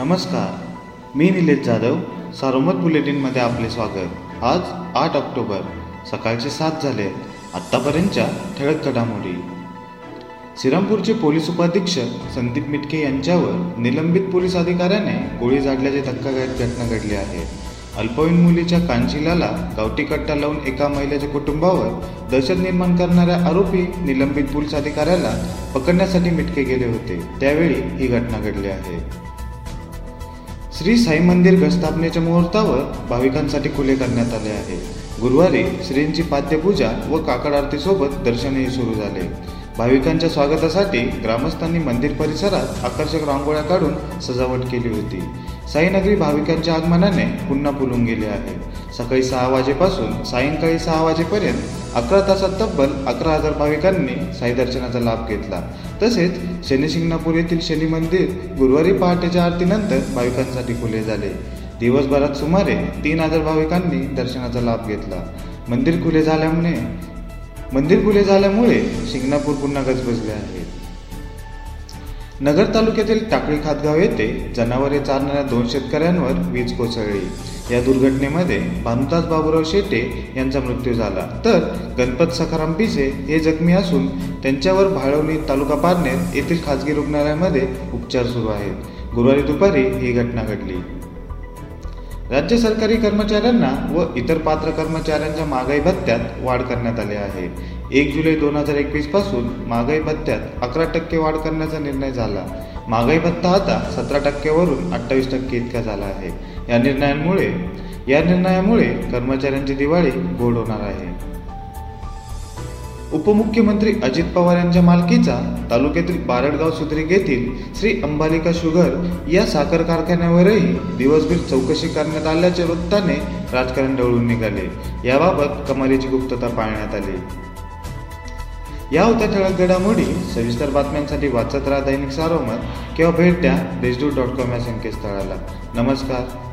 नमस्कार मी निलेश जाधव सारोमत बुलेटिनमध्ये आपले स्वागत. आज आठ ऑक्टोबर सकाळचे सात झाले आत्तापर्यंतच्या ठळक घडामोडी. श्रीरामपूरचे पोलीस उपाधीक्षक संदीप मिटके यांच्यावर निलंबित पोलीस अधिकाऱ्याने गोळी झाडल्याची धक्कादायक घटना घडली आहे. अल्पवयीन मुलीच्या कांचीलाला गावठी कट्टा लावून एका महिलेच्या कुटुंबावर दहशत निर्माण करणाऱ्या आरोपी निलंबित पोलीस अधिकाऱ्याला पकडण्यासाठी मिटके गेले होते. त्यावेळी ही घटना घडली आहे. श्री साई मंदिर घटस्थापनेच्या मुहूर्तावर भाविकांसाठी खुले करण्यात आले आहे. गुरुवारी श्रींची पाद्यपूजा व काकड आरतीसोबत दर्शनही सुरू झाले. भाविकांच्या स्वागतासाठी ग्रामस्थांनी मंदिर परिसरात आकर्षक रांगोळ्या काढून सजावट केली होती. साईनगरी भाविकांच्या आगमनाने पुन्हा फुलून गेले आहे. सकाळी सहा वाजेपासून सायंकाळी सहा वाजेपर्यंत अकरा तासात तब्बल अकरा हजार भाविकांनी साई दर्शनाचा लाभ घेतला. तसेच शनिशिंगणापूर येथील शनी मंदिर गुरुवारी पहाटेच्या आरतीनंतर भाविकांसाठी खुले झाले. दिवसभरात सुमारे तीन हजार भाविकांनी दर्शनाचा लाभ घेतला. मंदिर खुले झाल्यामुळे मंदिर खुले झाल्यामुळे शिंगणापूर पुन्हा गजबजले आहे. नगर तालुक्यातील टाकळी खातगाव येथे जनावरे चारणाऱ्या दोन शेतकऱ्यांवर वीज कोसळली. या दुर्घटनेमध्ये भानुदास बाबुराव शेटे यांचा मृत्यू झाला. तर गणपत सखाराम पिसे हे जखमी असून त्यांच्यावर भाळवणी तालुका पारनेर येथील खाजगी रुग्णालयामध्ये उपचार सुरू आहेत. गुरुवारी दुपारी ही घटना घडली. राज्य सरकारी कर्मचाऱ्यांना व इतर पात्र कर्मचाऱ्यांच्या महागाई भत्त्यात वाढ करण्यात आली आहे. एक जुलै दोन हजार एकवीसपासून महागाई भत्त्यात अकरा टक्के वाढ करण्याचा निर्णय झाला. महागाई भत्ता आता सतरा टक्क्यावरून अठ्ठावीस टक्के इतका झाला आहे. या निर्णयांमुळे या निर्णयामुळे कर्मचाऱ्यांची दिवाळी गोड होणार आहे. उपमुख्यमंत्री अजित पवार यांच्या मालकीचा तालुक्यातील बारडगाव सुद्रिक येथील श्री अंबालिका शुगर या साखर कारखान्यावरही दिवसभर चौकशी करण्यात आल्याच्या वृत्ताने राजकारण ढवळून निघाले. याबाबत कमालीची गुप्तता पाळण्यात आली. या होत्या ठळक घडामोडी सविस्तर बातम्यांसाठी वाचत राहा दैनिक सारोमत किंवा भेट द्या देशदूत डॉट कॉम या संकेतस्थळाला. नमस्कार.